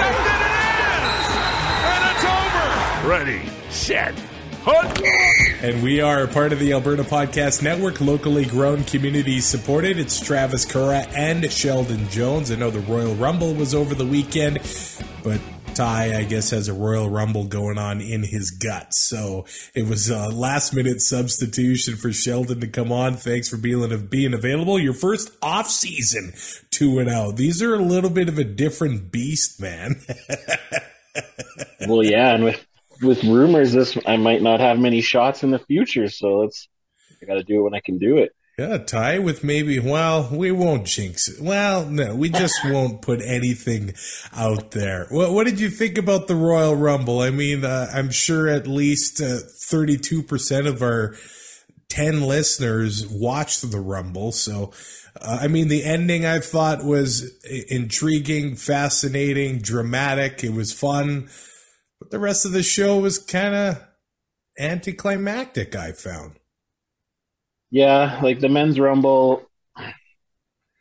intercepted! It is! And it's over! Ready, set, hunt! And we are a part of the Alberta Podcast Network, locally grown, community supported. It's Travis Kura and Sheldon Jones. I know the Royal Rumble was over the weekend, but Ty, I guess, has a Royal Rumble going on in his gut. So it was a last minute substitution for Sheldon to come on. Thanks for being, being available. Your first off season 2 and 0. These are a little bit of a different beast, man. well, yeah, and with with rumors, this I might not have many shots in the future. So let's I got to do it when I can do it. Yeah, tie with maybe. Well, we won't jinx it. Well, no, we just won't put anything out there. What, what, did you think about the Royal Rumble? I mean, uh, I'm sure at least uh, 32% of our 10 listeners watched the Rumble. So, uh, I mean, the ending I thought was intriguing, fascinating, dramatic. It was fun. But the rest of the show was kind of anticlimactic, I found. Yeah, like the men's rumble.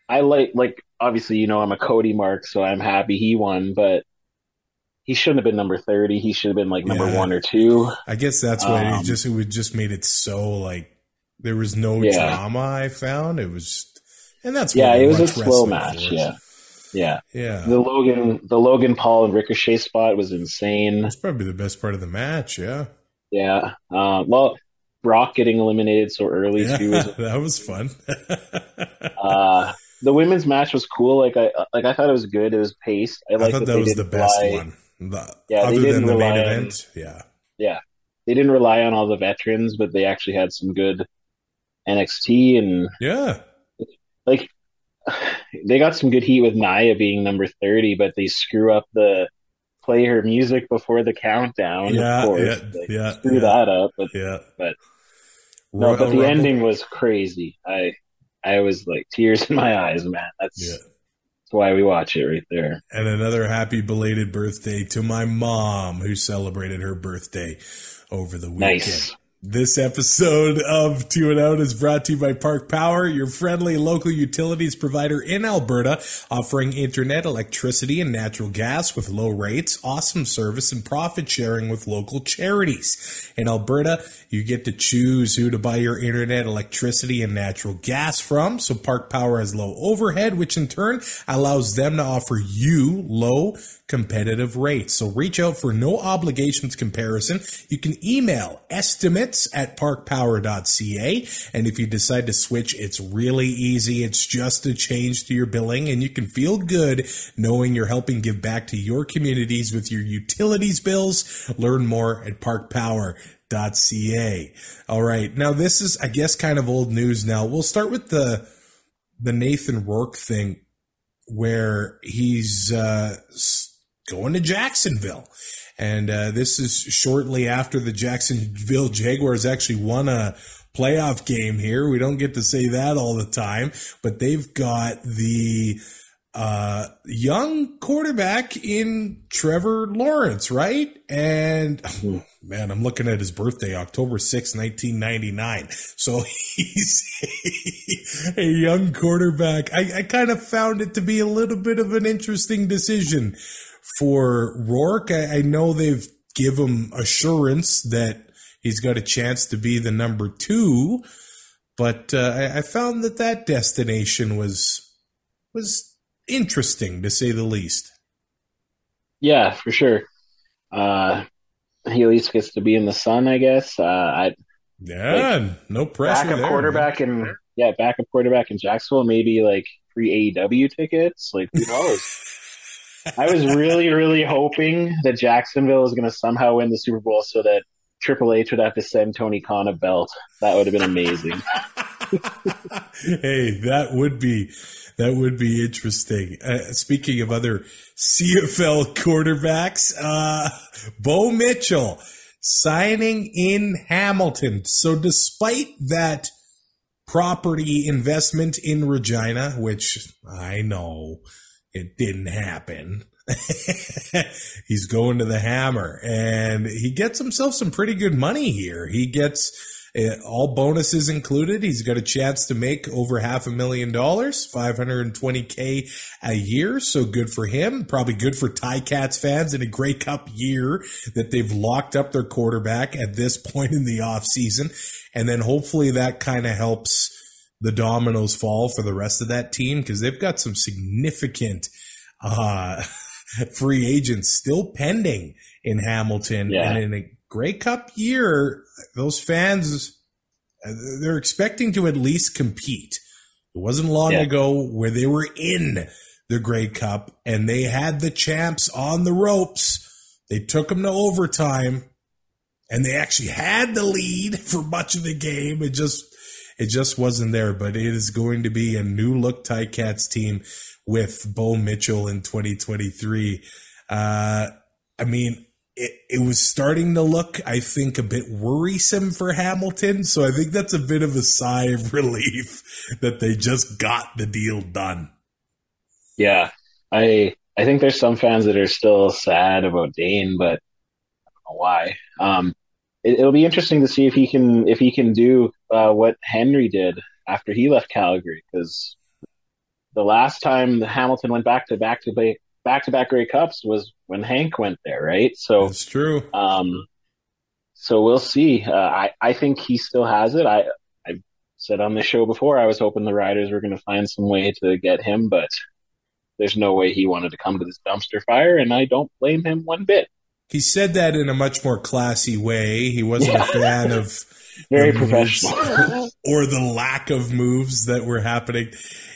I like, like, obviously, you know, I'm a Cody Mark, so I'm happy he won, but he shouldn't have been number 30. He should have been like number yeah. one or two. I guess that's what um, it just, it would just made it so like, there was no yeah. drama I found. It was, and that's, yeah, it was a slow match. For. Yeah. Yeah. Yeah. The Logan the Logan Paul and Ricochet spot was insane. That's probably the best part of the match, yeah. Yeah. Uh, well, Brock getting eliminated so early yeah, too. Was, that was fun. uh, the women's match was cool. Like I like I thought it was good. It was paced. I, I thought that, that was the best rely, one. The, yeah, other than the main event. Yeah. Yeah. They didn't rely on all the veterans, but they actually had some good NXT and yeah. Like they got some good heat with Nia being number 30, but they screw up the play her music before the countdown. Yeah, of course. yeah, yeah, screw yeah. that up. But, yeah, but no, but the ending was crazy. I, I was like tears in my eyes, man. That's, yeah. that's why we watch it right there. And another happy belated birthday to my mom who celebrated her birthday over the weekend. Nice. This episode of Two and Out is brought to you by Park Power, your friendly local utilities provider in Alberta, offering internet, electricity, and natural gas with low rates, awesome service, and profit sharing with local charities. In Alberta, you get to choose who to buy your internet, electricity, and natural gas from. So Park Power has low overhead, which in turn allows them to offer you low competitive rates. So reach out for no obligations comparison. You can email estimates at parkpower.ca. And if you decide to switch, it's really easy. It's just a change to your billing and you can feel good knowing you're helping give back to your communities with your utilities bills. Learn more at parkpower.ca. All right. Now this is, I guess, kind of old news now. We'll start with the, the Nathan Rourke thing where he's, uh, going to Jacksonville. And uh, this is shortly after the Jacksonville Jaguars actually won a playoff game here. We don't get to say that all the time, but they've got the uh, young quarterback in Trevor Lawrence, right? And oh, man, I'm looking at his birthday, October 6, 1999. So he's a, a young quarterback. I, I kind of found it to be a little bit of an interesting decision for Rourke, I, I know they've give him assurance that he's got a chance to be the number two, but uh, I, I found that that destination was was interesting to say the least. Yeah, for sure. Uh, he at least gets to be in the sun, I guess. Uh, I yeah, like, no pressure. Backup quarterback man. and yeah, backup quarterback in Jacksonville, maybe like free AEW tickets. Like who knows? I was really, really hoping that Jacksonville was going to somehow win the Super Bowl so that Triple H would have to send Tony Khan a belt. That would have been amazing. hey, that would be that would be interesting. Uh, speaking of other CFL quarterbacks, uh, Bo Mitchell signing in Hamilton. So despite that property investment in Regina, which I know it didn't happen. He's going to the hammer and he gets himself some pretty good money here. He gets uh, all bonuses included. He's got a chance to make over half a million dollars, 520k a year. So good for him. Probably good for Ty Cats fans in a Grey Cup year that they've locked up their quarterback at this point in the off season. And then hopefully that kind of helps the dominoes fall for the rest of that team because they've got some significant, uh, free agents still pending in Hamilton Yeah. and in a Grey Cup year, those fans they're expecting to at least compete. It wasn't long Yeah. ago where they were in the Grey Cup and they had the champs on the ropes. They took them to overtime and they actually had the lead for much of the game. It just it just wasn't there, but it is going to be a new look Ticats team with Bo Mitchell in 2023. Uh, I mean, it, it was starting to look, I think, a bit worrisome for Hamilton. So I think that's a bit of a sigh of relief that they just got the deal done. Yeah, I I think there's some fans that are still sad about Dane, but I don't know why. Um, it, it'll be interesting to see if he can if he can do uh, what Henry did after he left Calgary, because the last time Hamilton went back to back to back back to back Grey Cups was when Hank went there, right? So That's true. um, so we'll see. Uh, I I think he still has it. I I said on the show before I was hoping the Riders were going to find some way to get him, but there's no way he wanted to come to this dumpster fire, and I don't blame him one bit. He said that in a much more classy way. He wasn't a fan of Very professional. or the lack of moves that were happening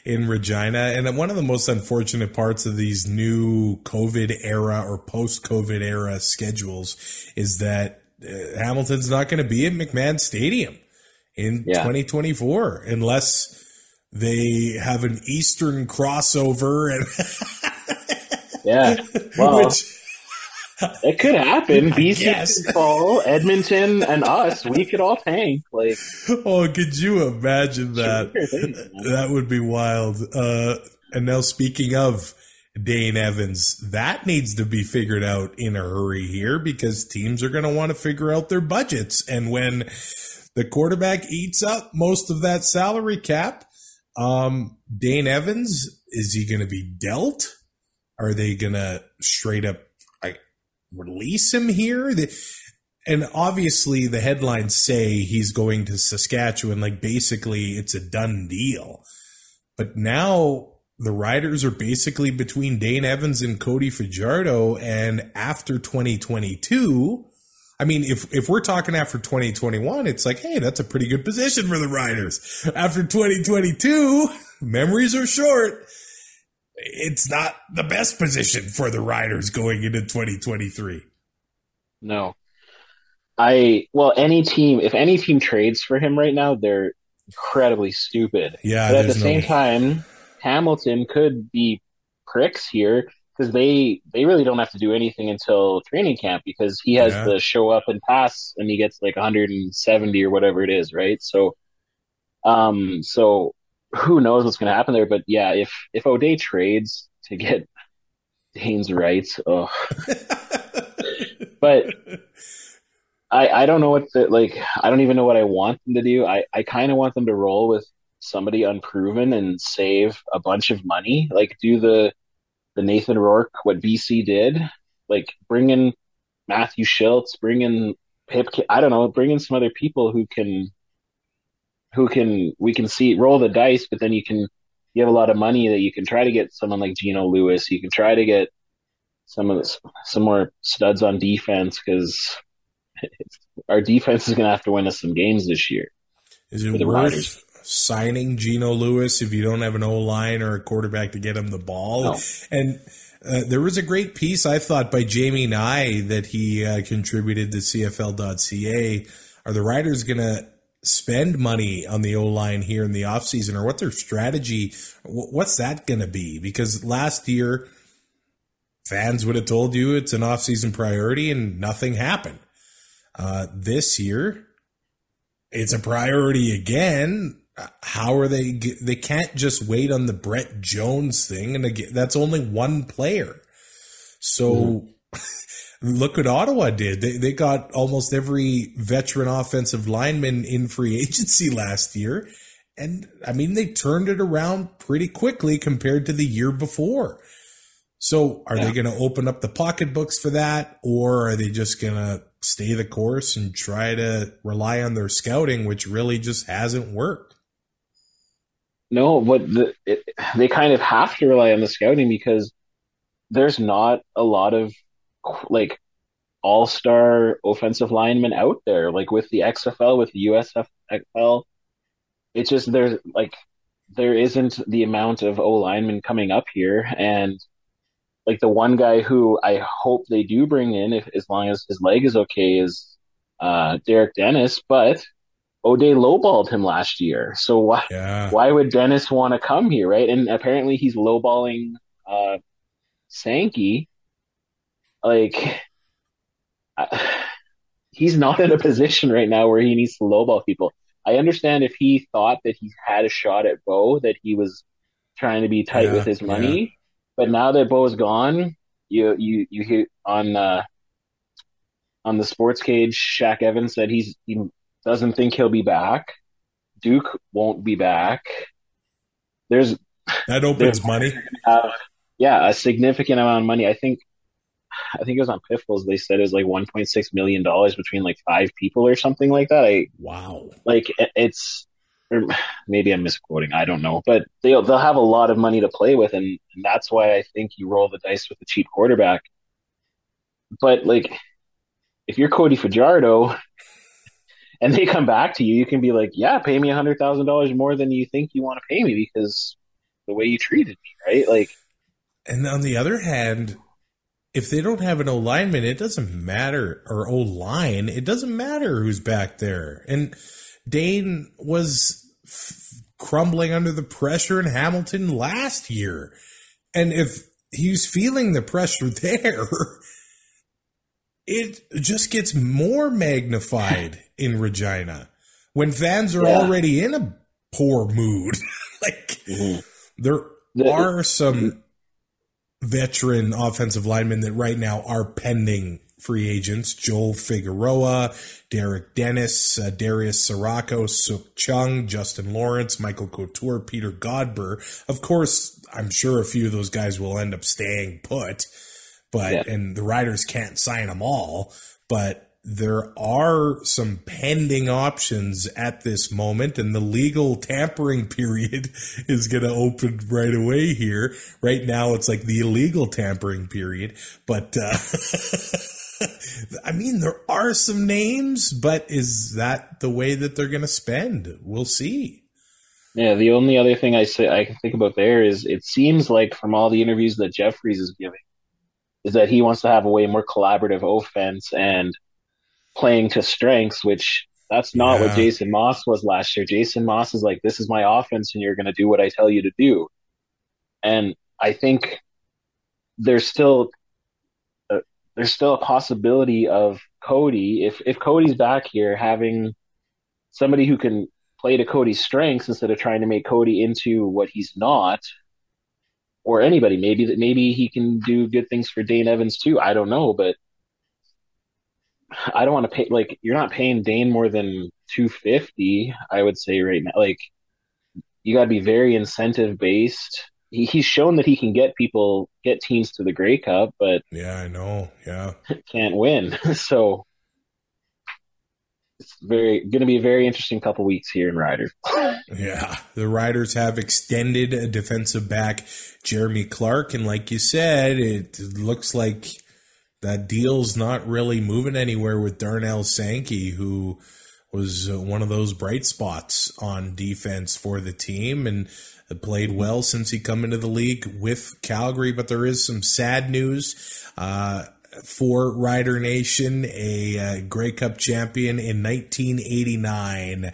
in Regina. And one of the most unfortunate parts of these new COVID era or post COVID era schedules is that uh, Hamilton's not going to be at McMahon Stadium in Yeah. 2024 unless they have an Eastern crossover and yeah. Well, which it could happen. BC could fall, Edmonton and us, we could all tank. Like, oh, could you imagine that? Sure thing, that would be wild. Uh, and now speaking of Dane Evans, that needs to be figured out in a hurry here because teams are going to want to figure out their budgets. And when the quarterback eats up most of that salary cap, um, Dane Evans, is he going to be dealt? Are they going to straight up release him here? The, and obviously the headlines say he's going to Saskatchewan. Like basically it's a done deal. But now the riders are basically between Dane Evans and Cody Fajardo. And after 2022, I mean, if, if we're talking after 2021, it's like, hey, that's a pretty good position for the riders. After 2022, memories are short. It's not the best position for the riders going into 2023. no. I, well, any team, if any team trades for him right now, they're incredibly stupid. Yeah, But at the no- same time, Hamilton could be pricks here because they they really don't have to do anything until training camp because he has Yeah. to show up and pass and he gets like 170 or whatever it is, right? So, um, so who knows what's going to happen there? But yeah, if if O'Day trades to get Dane's rights, oh, but I, I don't know what the, like, I don't even know what I want them to do. I, I kind of want them to roll with somebody unproven and save a bunch of money. Like do the, the Nathan Rourke, what BC did, like bring in Matthew Shiltz, bring in Pip, I don't know, bring in some other people who can, who can, we can see, roll the dice, but then you can, you have a lot of money that you can try to get someone like Geno Lewis. You can try to get some of the, some more studs on defense because our defense is going to have to win us some games this year. Is it worth Riders. signing Geno Lewis if you don't have an O line or a quarterback to get him the ball? No. And uh, there was a great piece I thought by Jamie Nye that he uh, contributed to CFL.ca. Are the Riders going to spend money on the O line here in the offseason or what their strategy what's that going to be because last year fans would have told you it's an offseason priority and nothing happened. Uh, this year it's a priority again. How are they they can't just wait on the Brett Jones thing and again, that's only one player. So mm look what Ottawa did. They they got almost every veteran offensive lineman in free agency last year. And I mean, they turned it around pretty quickly compared to the year before. So are yeah. they going to open up the pocketbooks for that? Or are they just going to stay the course and try to rely on their scouting, which really just hasn't worked? No, but the, it, they kind of have to rely on the scouting because there's not a lot of like all star offensive linemen out there, like with the XFL, with the USFL. It's just there's like there isn't the amount of O linemen coming up here, and like the one guy who I hope they do bring in, if as long as his leg is okay, is uh, Derek Dennis, but O'Day lowballed him last year. So why yeah. why would Dennis want to come here, right? And apparently he's lowballing uh, Sankey like he's not in a position right now where he needs to lowball people. I understand if he thought that he had a shot at Bo, that he was trying to be tight yeah, with his money. Yeah. But now that Bo's gone, you you you hear on uh, on the sports cage, Shaq Evans said he's he doesn't think he'll be back. Duke won't be back. There's that opens money. Uh, yeah, a significant amount of money. I think I think it was on Piffles. They said it was like 1.6 million dollars between like five people or something like that. I wow, like it's or maybe I'm misquoting. I don't know, but they'll they'll have a lot of money to play with, and, and that's why I think you roll the dice with a cheap quarterback. But like, if you're Cody Fajardo and they come back to you, you can be like, yeah, pay me a hundred thousand dollars more than you think you want to pay me because the way you treated me, right? Like, and on the other hand, if they don't have an O lineman, it doesn't matter, or O line, it doesn't matter who's back there. And Dane was f- crumbling under the pressure in Hamilton last year. And if he's feeling the pressure there, it just gets more magnified in Regina when fans are yeah. already in a poor mood. like, mm-hmm. there are some veteran offensive linemen that right now are pending free agents Joel Figueroa, Derek Dennis, uh, Darius Ciraco, Sukh Chungh, Justin Lawrence, Michael Couture, Peter Godber. Of course, I'm sure a few of those guys will end up staying put, but, yeah. and the Riders can't sign them all, but there are some pending options at this moment, and the legal tampering period is going to open right away here. Right now, it's like the illegal tampering period, but uh, I mean, there are some names, but is that the way that they're going to spend? We'll see. Yeah, the only other thing I say I can think about there is it seems like from all the interviews that Jeffries is giving, is that he wants to have a way more collaborative offense and playing to strengths, which that's not yeah. what Jason Maas was last year. Jason Maas is like, this is my offense and you're going to do what I tell you to do. And I think there's still, a, there's still a possibility of Cody, if, if Cody's back here having somebody who can play to Cody's strengths instead of trying to make Cody into what he's not, or anybody, maybe that maybe he can do good things for Dane Evans too. I don't know, but I don't want to pay like you're not paying Dane more than two fifty. I would say right now, like you got to be very incentive based. He, he's shown that he can get people get teams to the Grey Cup, but yeah, I know, yeah, can't win. so it's very going to be a very interesting couple weeks here in Riders. yeah, the Riders have extended a defensive back, Jeremy Clark, and like you said, it looks like that deal's not really moving anywhere with Darnell Sankey, who was uh, one of those bright spots on defense for the team and played well since he come into the league with Calgary. But there is some sad news. Uh, for Rider Nation, a uh, Grey Cup champion in 1989.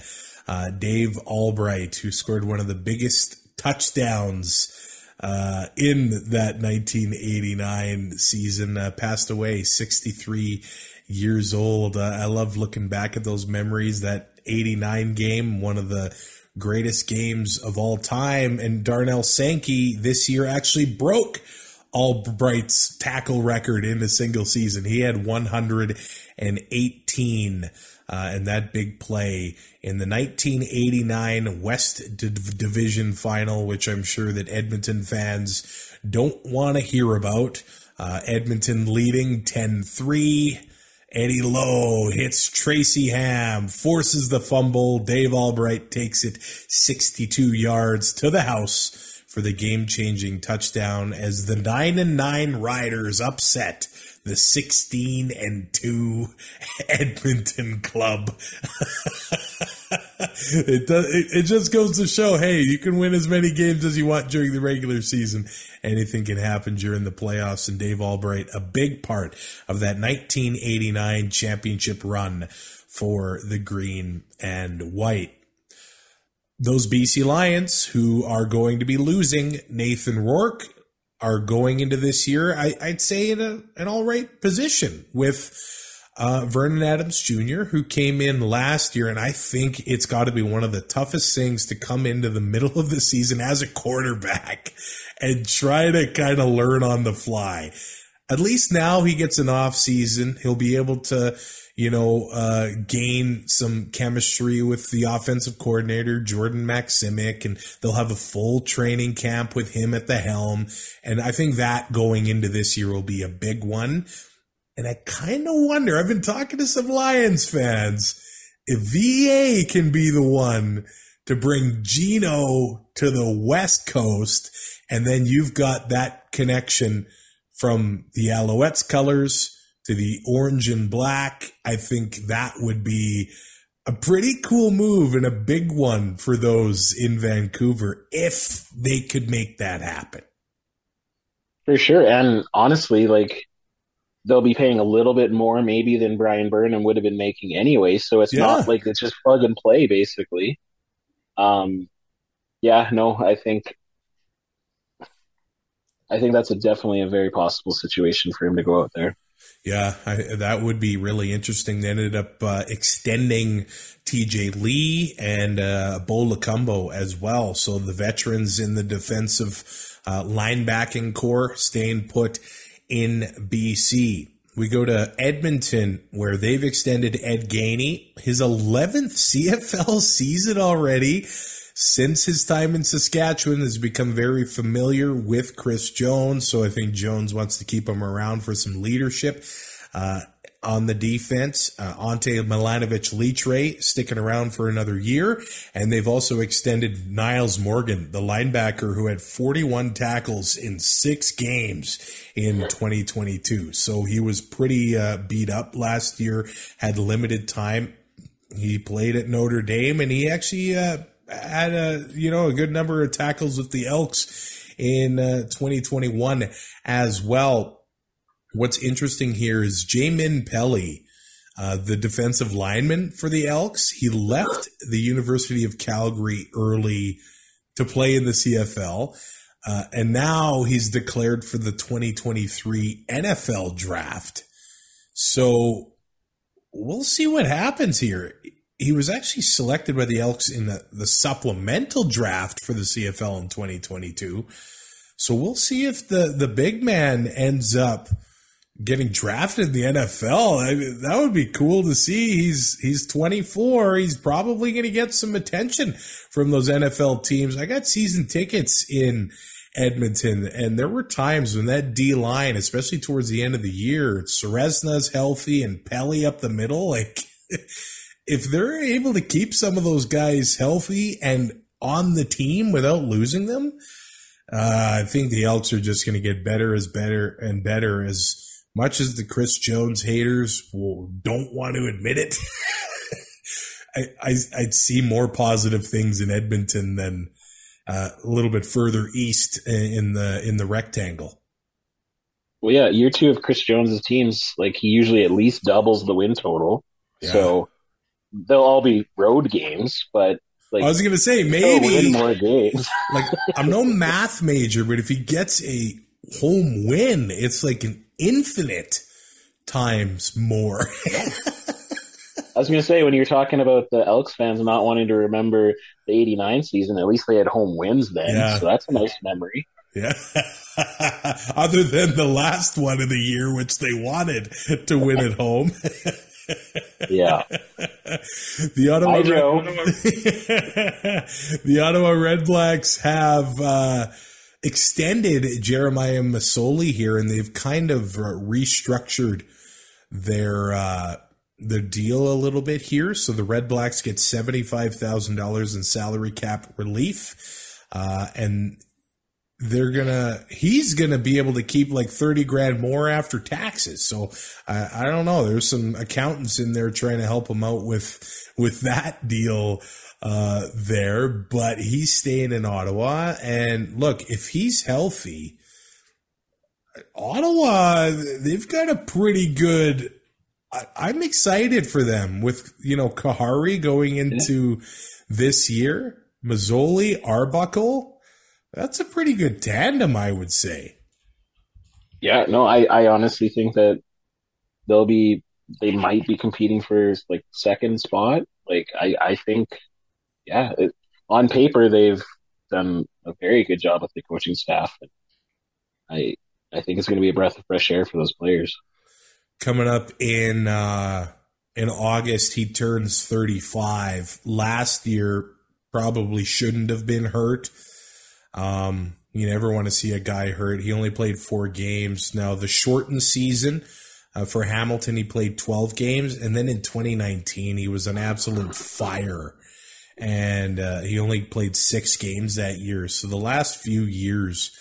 Uh, Dave Albright, who scored one of the biggest touchdowns uh, in that 1989 season, uh, passed away 63 years old. Uh, I love looking back at those memories. That 89 game, one of the greatest games of all time. And Darnell Sankey this year actually broke Albright's tackle record in a single season. He had 118 uh, in that big play in the 1989 West D- Division final, which I'm sure that Edmonton fans don't want to hear about. Uh, Edmonton leading 10 3. Eddie Lowe hits Tracy Ham, forces the fumble. Dave Albright takes it 62 yards to the house for the game changing touchdown as the 9 and 9 Riders upset the 16 and 2 Edmonton club. it does it, it just goes to show hey, you can win as many games as you want during the regular season. Anything can happen during the playoffs and Dave Albright a big part of that 1989 championship run for the green and white those BC Lions who are going to be losing Nathan Rourke are going into this year, I, would say in a, an all right position with uh, Vernon Adams Jr., who came in last year. And I think it's got to be one of the toughest things to come into the middle of the season as a quarterback and try to kind of learn on the fly. At least now he gets an off season. He'll be able to you know, uh, gain some chemistry with the offensive coordinator, Jordan Maksymic, and they'll have a full training camp with him at the helm. And I think that going into this year will be a big one. And I kind of wonder, I've been talking to some Lions fans, if VA can be the one to bring Geno to the West Coast, and then you've got that connection from the Alouettes colors to the orange and black. I think that would be a pretty cool move and a big one for those in Vancouver if they could make that happen. For sure. And honestly, like they'll be paying a little bit more maybe than Bryan Burnham would have been making anyway. So it's yeah. not like it's just plug and play basically. Um, yeah, no, I think I think that's a definitely a very possible situation for him to go out there. Yeah, I, that would be really interesting. They ended up uh, extending TJ Lee and uh, Bo Lokombo as well. So the veterans in the defensive uh, linebacking core staying put in BC. We go to Edmonton, where they've extended Ed Gainey, his 11th CFL season already since his time in Saskatchewan has become very familiar with Chris Jones. So I think Jones wants to keep him around for some leadership. Uh, on the defense, uh, Ante Milanovic Litre sticking around for another year. And they've also extended Niles Morgan, the linebacker who had 41 tackles in six games in 2022. So he was pretty uh, beat up last year, had limited time. He played at Notre Dame and he actually uh, had a you know a good number of tackles with the Elks in uh, 2021 as well. What's interesting here is Jamin Pelly, uh, the defensive lineman for the Elks. He left the University of Calgary early to play in the CFL. Uh, and now he's declared for the 2023 NFL draft. So we'll see what happens here he was actually selected by the Elks in the, the supplemental draft for the CFL in 2022. So we'll see if the, the big man ends up getting drafted in the NFL. I mean, that would be cool to see. He's he's 24. He's probably going to get some attention from those NFL teams. I got season tickets in Edmonton, and there were times when that D line, especially towards the end of the year, Ceresna's healthy and Pelly up the middle, like. if they're able to keep some of those guys healthy and on the team without losing them, uh, I think the Elks are just going to get better as better and better as much as the Chris Jones haters will, don't want to admit it. I, I, would see more positive things in Edmonton than uh, a little bit further east in the in the rectangle. Well, yeah, year two of Chris Jones's teams, like he usually at least doubles the win total. Yeah. So they'll all be road games, but like I was going to say maybe more games. like I'm no math major, but if he gets a home win, it's like an infinite times more. I was going to say when you're talking about the Elks fans not wanting to remember the '89 season, at least they had home wins then, Yeah. so that's a nice memory. yeah. Other than the last one of the year, which they wanted to win at home. Yeah, the Ottawa Joe. the Ottawa Red Blacks have uh, extended Jeremiah Masoli here, and they've kind of uh, restructured their uh, their deal a little bit here. So the Red Blacks get seventy five thousand dollars in salary cap relief, uh, and they're gonna he's gonna be able to keep like 30 grand more after taxes. So i i don't know. There's some accountants in there trying to help him out with with that deal uh there but he's staying in ottawa. And look if he's healthy ottawa they've got a pretty good I, i'm excited for them with you know kahari going into this year. Masoli arbuckle that's a pretty good tandem, I would say. yeah. No, I, I honestly think that they'll be they might be competing for like second spot. Like I, I think, yeah, it, on paper they've done a very good job with the coaching staff. And I, I think it's going to be a breath of fresh air for those players. Coming up in uh, in August, he turns 35. Last year, probably shouldn't have been hurt. Um, you never want to see a guy hurt. He only played four games. Now the shortened season uh, for Hamilton, he played 12 games, and then in 2019, he was an absolute fire. And uh, he only played six games that year. So the last few years,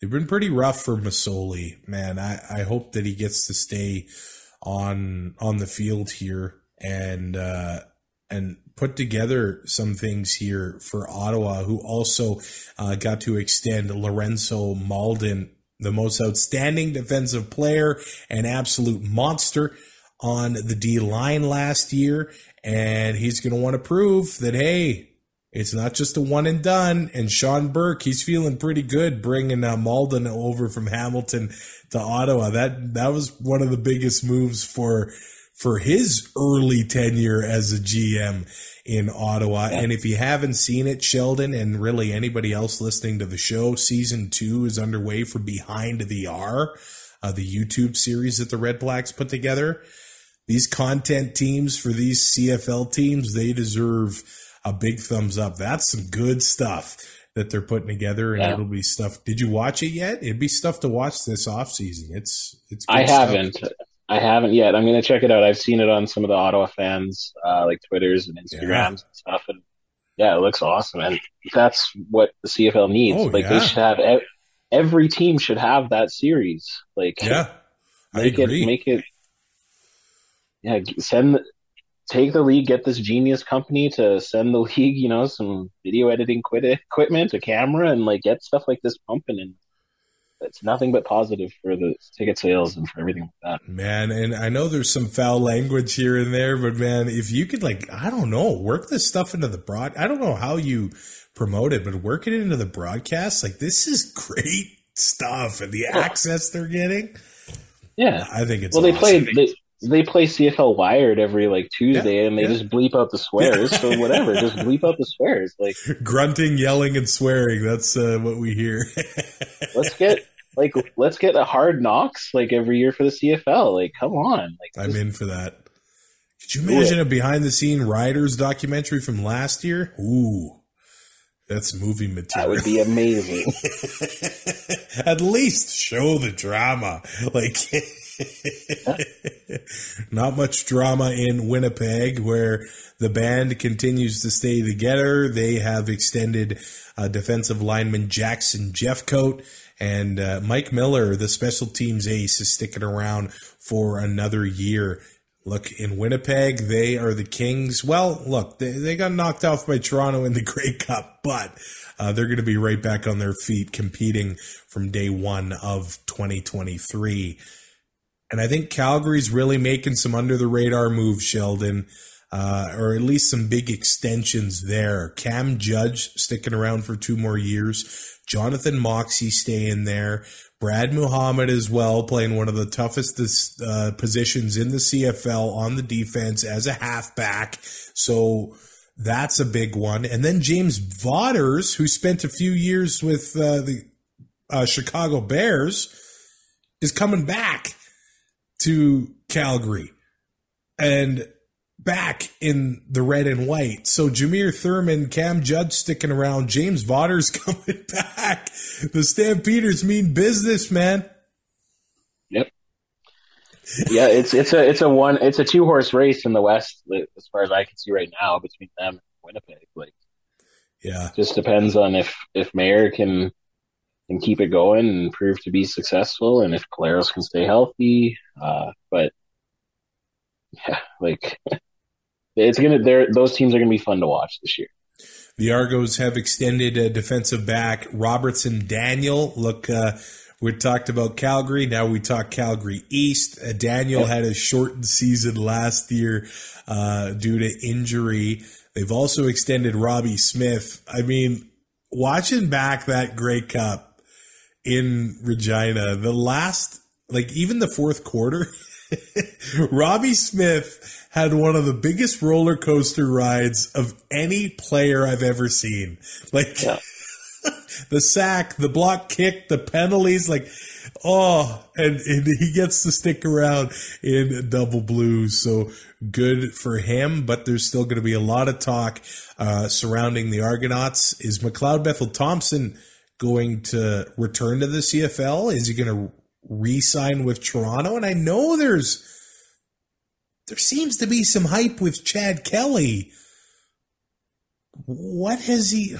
they've been pretty rough for Masoli. Man, I, I hope that he gets to stay on on the field here and uh, and put together some things here for Ottawa, who also uh, got to extend Lorenzo Mauldin, the most outstanding defensive player and absolute monster on the D line last year. And he's going to want to prove that, hey, it's not just a one and done. And Shawn Burke, he's feeling pretty good bringing uh, Mauldin over from Hamilton to Ottawa. That that was one of the biggest moves for for his early tenure as a GM in Ottawa. And if you haven't seen it, Sheldon and really anybody else listening to the show, season two is underway for Behind the R, uh, the YouTube series that the Red Blacks put together. These content teams for these CFL teams, they deserve a big thumbs up. That's some good stuff that they're putting together, and Yeah. it'll be stuff. Did you watch it yet? It'd be stuff to watch this off season. It's it's. good I stuff. I haven't yet. I'm going to check it out. I've seen it on some of the Ottawa fans, uh, like Twitters and Instagrams Yeah. and stuff. And yeah, it looks awesome. And that's what the CFL needs. Oh, like yeah. they should have, ev- every team should have that series. Like Yeah, I make it, make it, yeah, send, take the league, get this genius company to send the league, you know, some video editing quit- equipment, a camera, and like get stuff like this pumping. And it's nothing but positive for the ticket sales and for everything like that. Man, and I know there's some foul language here and there, but man, if you could like, I don't know, work this stuff into the broad. I don't know how you promote it, but work it into the broadcast. Like this is great stuff, and the access they're getting. Yeah. I think it's Well, they play they, they play CFL Wired every like Tuesday, Yeah, and they yeah. just bleep out the swears. so whatever, just bleep out the swears. Like grunting, yelling, and swearing. That's uh, what we hear. let's get like let's get a hard knocks like every year for the CFL. Like come on, like I'm just- in for that. Could you imagine it. a behind the scene Riders documentary from last year? Ooh, that's movie material. that would be amazing. At least show the drama. Like, not much drama in Winnipeg, where the band continues to stay together. They have extended uh, defensive lineman Jackson Jeffcoat. And uh, Mike Miller, the special teams ace, is sticking around for another year. Look, in Winnipeg, they are the Kings. Well, look, they, they got knocked off by Toronto in the Grey Cup, but uh, they're going to be right back on their feet competing from day one of 2023. And I think Calgary's really making some under the radar moves, Sheldon, uh, or at least some big extensions there. Cam Judge sticking around for two more years. Jonathan Moxey staying there. Brad Muhammad as well, playing one of the toughest uh, positions in the CFL on the defense as a halfback. So that's a big one. And then James Vaughters, who spent a few years with uh, the uh, Chicago Bears, is coming back to Calgary. And back in the red and white. So Jameer Thurman, Cam Judge sticking around, James Vaughters coming back. The Stampeders mean business, man. Yep. Yeah, it's it's a it's a one it's a two horse race in the West as far as I can see right now between them and Winnipeg. Like, yeah, just depends on if if Maier can can keep it going and prove to be successful, and if Collaros can stay healthy. Uh, but yeah, like it's gonna. There, those teams are gonna be fun to watch this year. The Argos have extended a defensive back Robertson Daniel. Look, uh, we talked about Calgary. Now we talk Calgary East. Uh, Daniel had a shortened season last year uh, due to injury. They've also extended Robbie Smith. I mean, watching back that Grey Cup in Regina, the last, like even the fourth quarter. Robbie Smith had one of the biggest roller coaster rides of any player I've ever seen. Like yeah. the sack, the block kick, the penalties, like oh, and, and he gets to stick around in double blues. So good for him, but there's still going to be a lot of talk uh, surrounding the Argonauts. Is McLeod Bethel Thompson going to return to the CFL? Is he going to re-sign with Toronto. And I know there's there seems to be some hype with Chad Kelly. What has he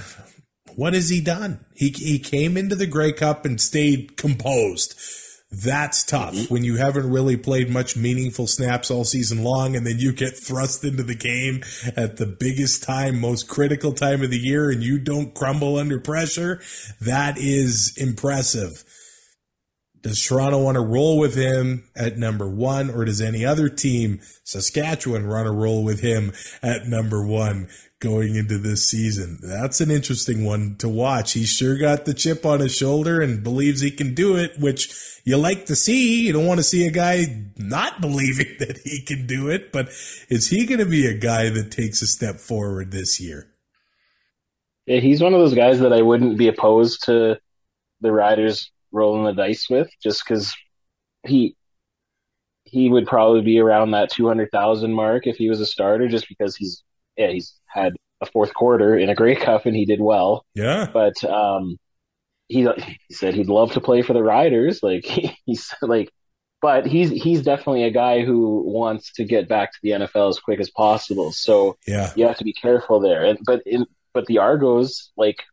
what has he done? He he came into the Grey Cup and stayed composed. That's tough mm-hmm. when you haven't really played much meaningful snaps all season long and then you get thrust into the game at the biggest time, most critical time of the year and you don't crumble under pressure. That is impressive. Does Toronto want to roll with him at number one, or does any other team, Saskatchewan, want to roll with him at number one going into this season? That's an interesting one to watch. He sure got the chip on his shoulder and believes he can do it, which you like to see. You don't want to see a guy not believing that he can do it, but is he going to be a guy that takes a step forward this year? Yeah, he's one of those guys that I wouldn't be opposed to the Riders rolling the dice with, just because he he would probably be around that two hundred thousand mark if he was a starter, just because he's yeah he's had a fourth quarter in a Grey Cup and he did well. Yeah, but um, he he said he'd love to play for the Riders. Like he, he's like, but he's he's definitely a guy who wants to get back to the NFL as quick as possible. So yeah, you have to be careful there. And but in but the Argos like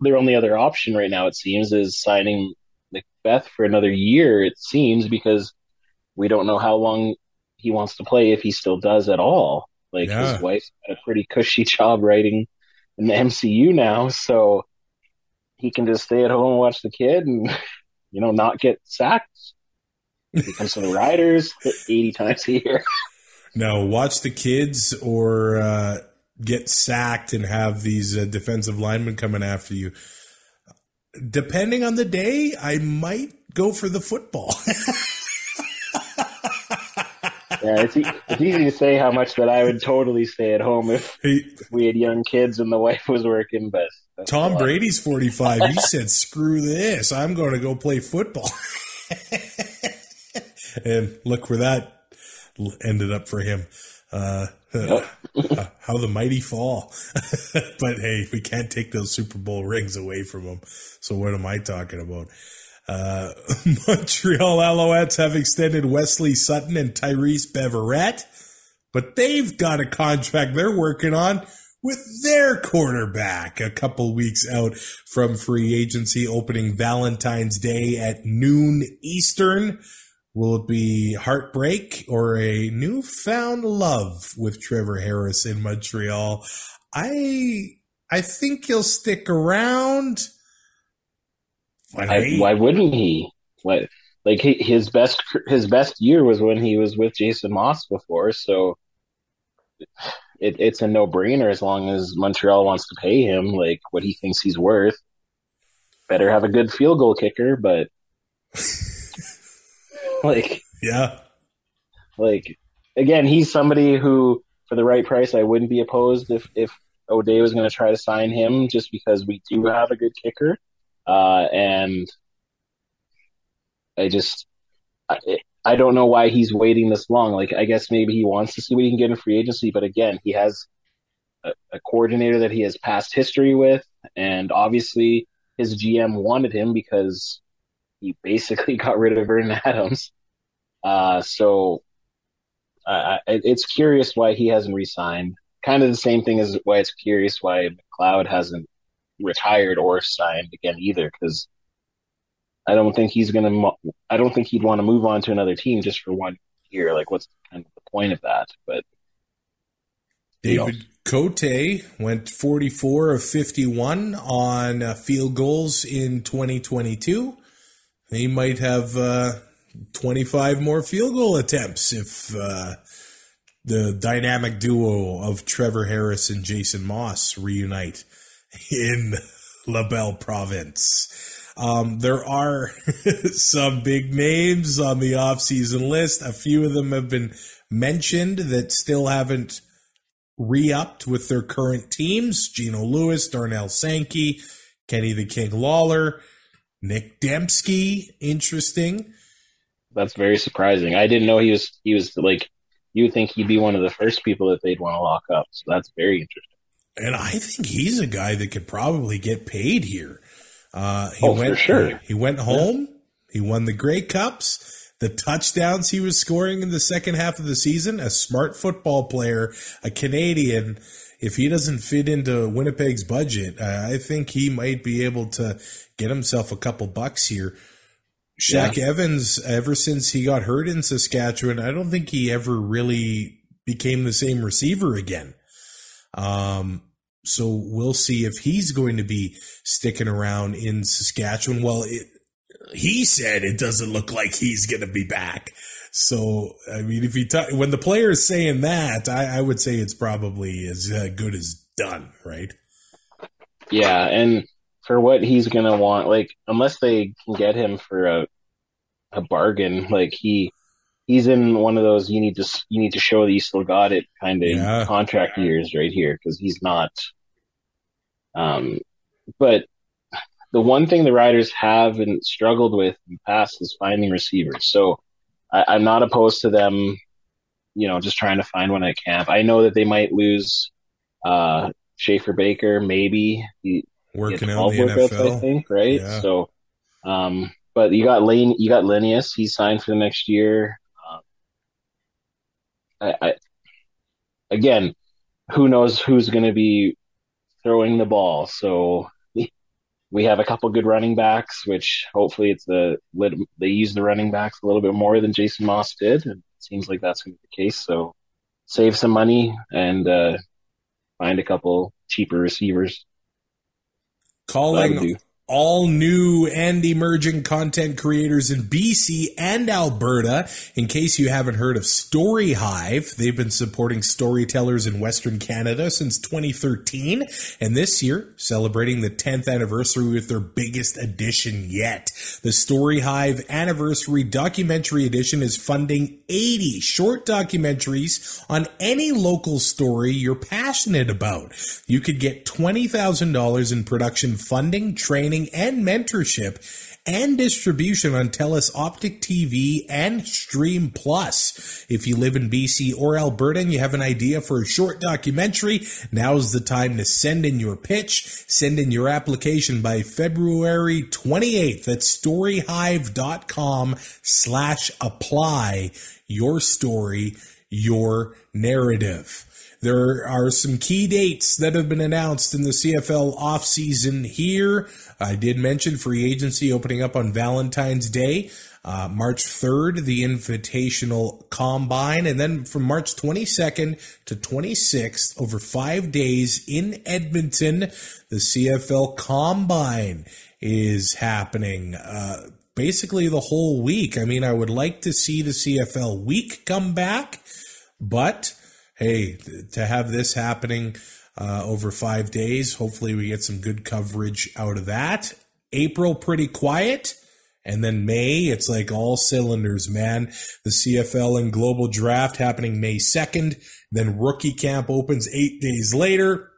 their only other option right now it seems is signing Macbeth for another year, it seems, because we don't know how long he wants to play if he still does at all. Like yeah. his wife's got a pretty cushy job writing in the MCU now, so he can just stay at home and watch the kid and you know not get sacked. He comes to the Riders eighty times a year. No, watch the kids or uh, get sacked and have these uh, defensive linemen coming after you depending on the day, I might go for the football. yeah, it's, it's easy to say how much that I would totally stay at home if, if we had young kids and the wife was working. But Tom Brady's forty five. he said, "Screw this! I'm going to go play football." and look where that ended up for him. Uh, how the mighty fall. but hey, we can't take those Super Bowl rings away from them. So what am I talking about? Uh, Montreal Alouettes have extended Wesley Sutton and Tyrice Beverette, but they've got a contract they're working on with their quarterback a couple weeks out from free agency opening Valentine's Day at noon Eastern. Will it be heartbreak or a newfound love with Trevor Harris in Montreal? I I think he'll stick around. I, why wouldn't he? What like his best his best year was when he was with Jason Maas before, so it, it's a no brainer as long as Montreal wants to pay him like what he thinks he's worth. Better have a good field goal kicker, but like yeah, like again, he's somebody who for the right price I wouldn't be opposed if if O'Day was going to try to sign him just because we do have a good kicker, uh, and I just I, I don't know why he's waiting this long. Like, I guess maybe he wants to see what he can get in free agency, but again, he has a, a coordinator that he has past history with, and obviously his GM wanted him because he basically got rid of Vernon Adams. Uh, so uh, it's curious why he hasn't resigned. Kind of the same thing as why it's curious why McLeod hasn't retired or signed again either, because I don't think he's gonna. I don't think he'd want to move on to another team just for one year. Like, what's kind of the point of that? But David Cote went 44 of 51 on uh, field goals in 2022. He might have uh, 25 more field goal attempts if uh, the dynamic duo of Trevor Harris and Jason Maas reunite in La Belle Province. Um, there are some big names on the offseason list. A few of them have been mentioned that still haven't re upped with their current teams Geno Lewis, Darnell Sankey, Kenny the King Lawler, Nick Demski. Interesting. That's very surprising. I didn't know he was, he was like, you would think he'd be one of the first people that they'd want to lock up. So that's very interesting. And I think he's a guy that could probably get paid here. Uh, he oh, went, for sure. He went home. Yeah. He won the Grey Cups. The touchdowns he was scoring in the second half of the season, a smart football player, a Canadian. If he doesn't fit into Winnipeg's budget, I think he might be able to get himself a couple bucks here. Shaq yeah. Evans, ever since he got hurt in Saskatchewan, I don't think he ever really became the same receiver again. Um, so we'll see if he's going to be sticking around in Saskatchewan. Well, it, he said it doesn't look like he's going to be back. So, I mean, if you talk, when the player is saying that, I, I would say it's probably as uh, good as done, right? Yeah. And for what he's going to want, like, unless they can get him for a, a bargain, like he, he's in one of those you need to you need to show that you still got it kind of yeah. contract years right here because he's not um, but the one thing the Riders have and struggled with in the past is finding receivers. So I, am not opposed to them, you know, just trying to find one at camp. I know that they might lose uh, Schaffer Baker, maybe he, working out the workouts, NFL. I think, right? Yeah. So, um, but you got Lane, you got Lenius. He's signed for the next year. Um, I, I, again, who knows who's going to be throwing the ball. So we have a couple good running backs, which hopefully it's the they use the running backs a little bit more than Jason Maas did. And it seems like that's going to be the case. So save some money and uh, find a couple cheaper receivers. Calling all new and emerging content creators in BC and Alberta. In case you haven't heard of Story Hive, they've been supporting storytellers in Western Canada since 2013, and this year celebrating the 10th anniversary with their biggest edition yet. The Story Hive Anniversary Documentary Edition is funding 80 short documentaries on any local story you're passionate about. You could get $20,000 in production funding, training, training and mentorship and distribution on TELUS Optik TV and Stream Plus. If you live in BC or Alberta and you have an idea for a short documentary, now's the time to send in your pitch. Send in your application by February 28th at storyhive.com slash apply your story, your narrative. There are some key dates that have been announced in the CFL offseason here. I did mention free agency opening up on Valentine's Day. Uh, March 3rd, the Invitational Combine, and then from March 22nd to 26th, over five days in Edmonton, the CFL Combine is happening. Uh, basically the whole week. I mean, I would like to see the CFL week come back, but hey, to have this happening uh, over five days, hopefully we get some good coverage out of that. April, pretty quiet. And then May, it's like all cylinders, man. The CFL and global draft happening May 2nd. Then rookie camp opens eight days later.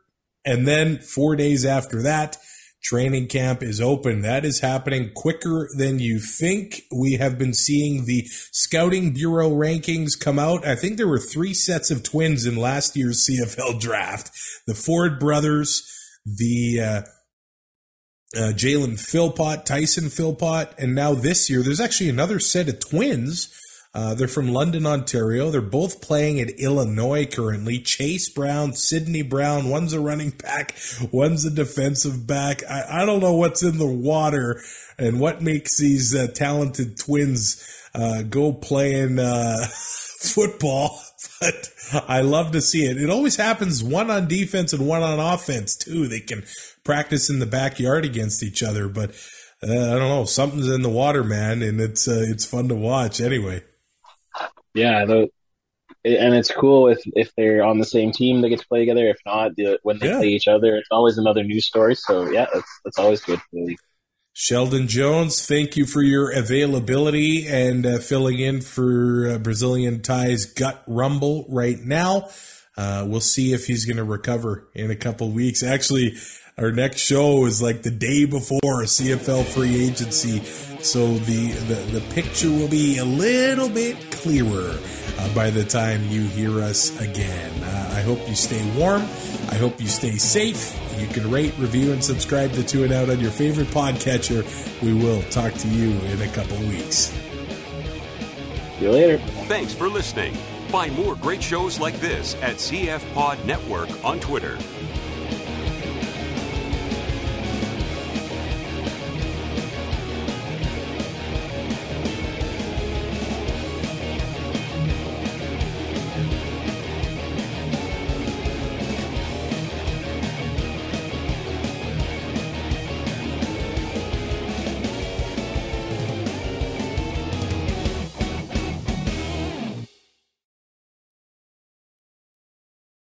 And then four days after that, Training camp is open. That is happening quicker than you think. We have been seeing the Scouting Bureau rankings come out. I think there were three sets of twins in last year's CFL draft. The Ford brothers, the uh, uh, Jalen Philpott, Tyson Philpott, and now this year there's actually another set of twins uh, they're from London, Ontario. They're both playing at Illinois currently. Chase Brown, Sydney Brown. One's a running back, one's a defensive back. I, I don't know what's in the water and what makes these uh, talented twins uh, go playing uh, football, but I love to see it. It always happens one on defense and one on offense too. They can practice in the backyard against each other, but uh, I don't know. Something's in the water, man, and it's uh, it's fun to watch anyway. Yeah, the, and it's cool if if they're on the same team they get to play together. If not, the, when they yeah. play each other, it's always another news story. So yeah, that's that's always good for the league. Sheldon Jones, thank you for your availability and uh, filling in for uh, Brazilian Ties Gut Rumble right now. Uh, we'll see if he's going to recover in a couple weeks. Actually, our next show is like the day before CFL free agency, so the the, the picture will be a little bit clearer uh, by the time you hear us again. Uh, I hope you stay warm. I hope you stay safe. You can rate, review, and subscribe to Two and Out on your favorite podcatcher. We will talk to you in a couple weeks. See you later. Thanks for listening. Find more great shows like this at CF Pod Network on Twitter.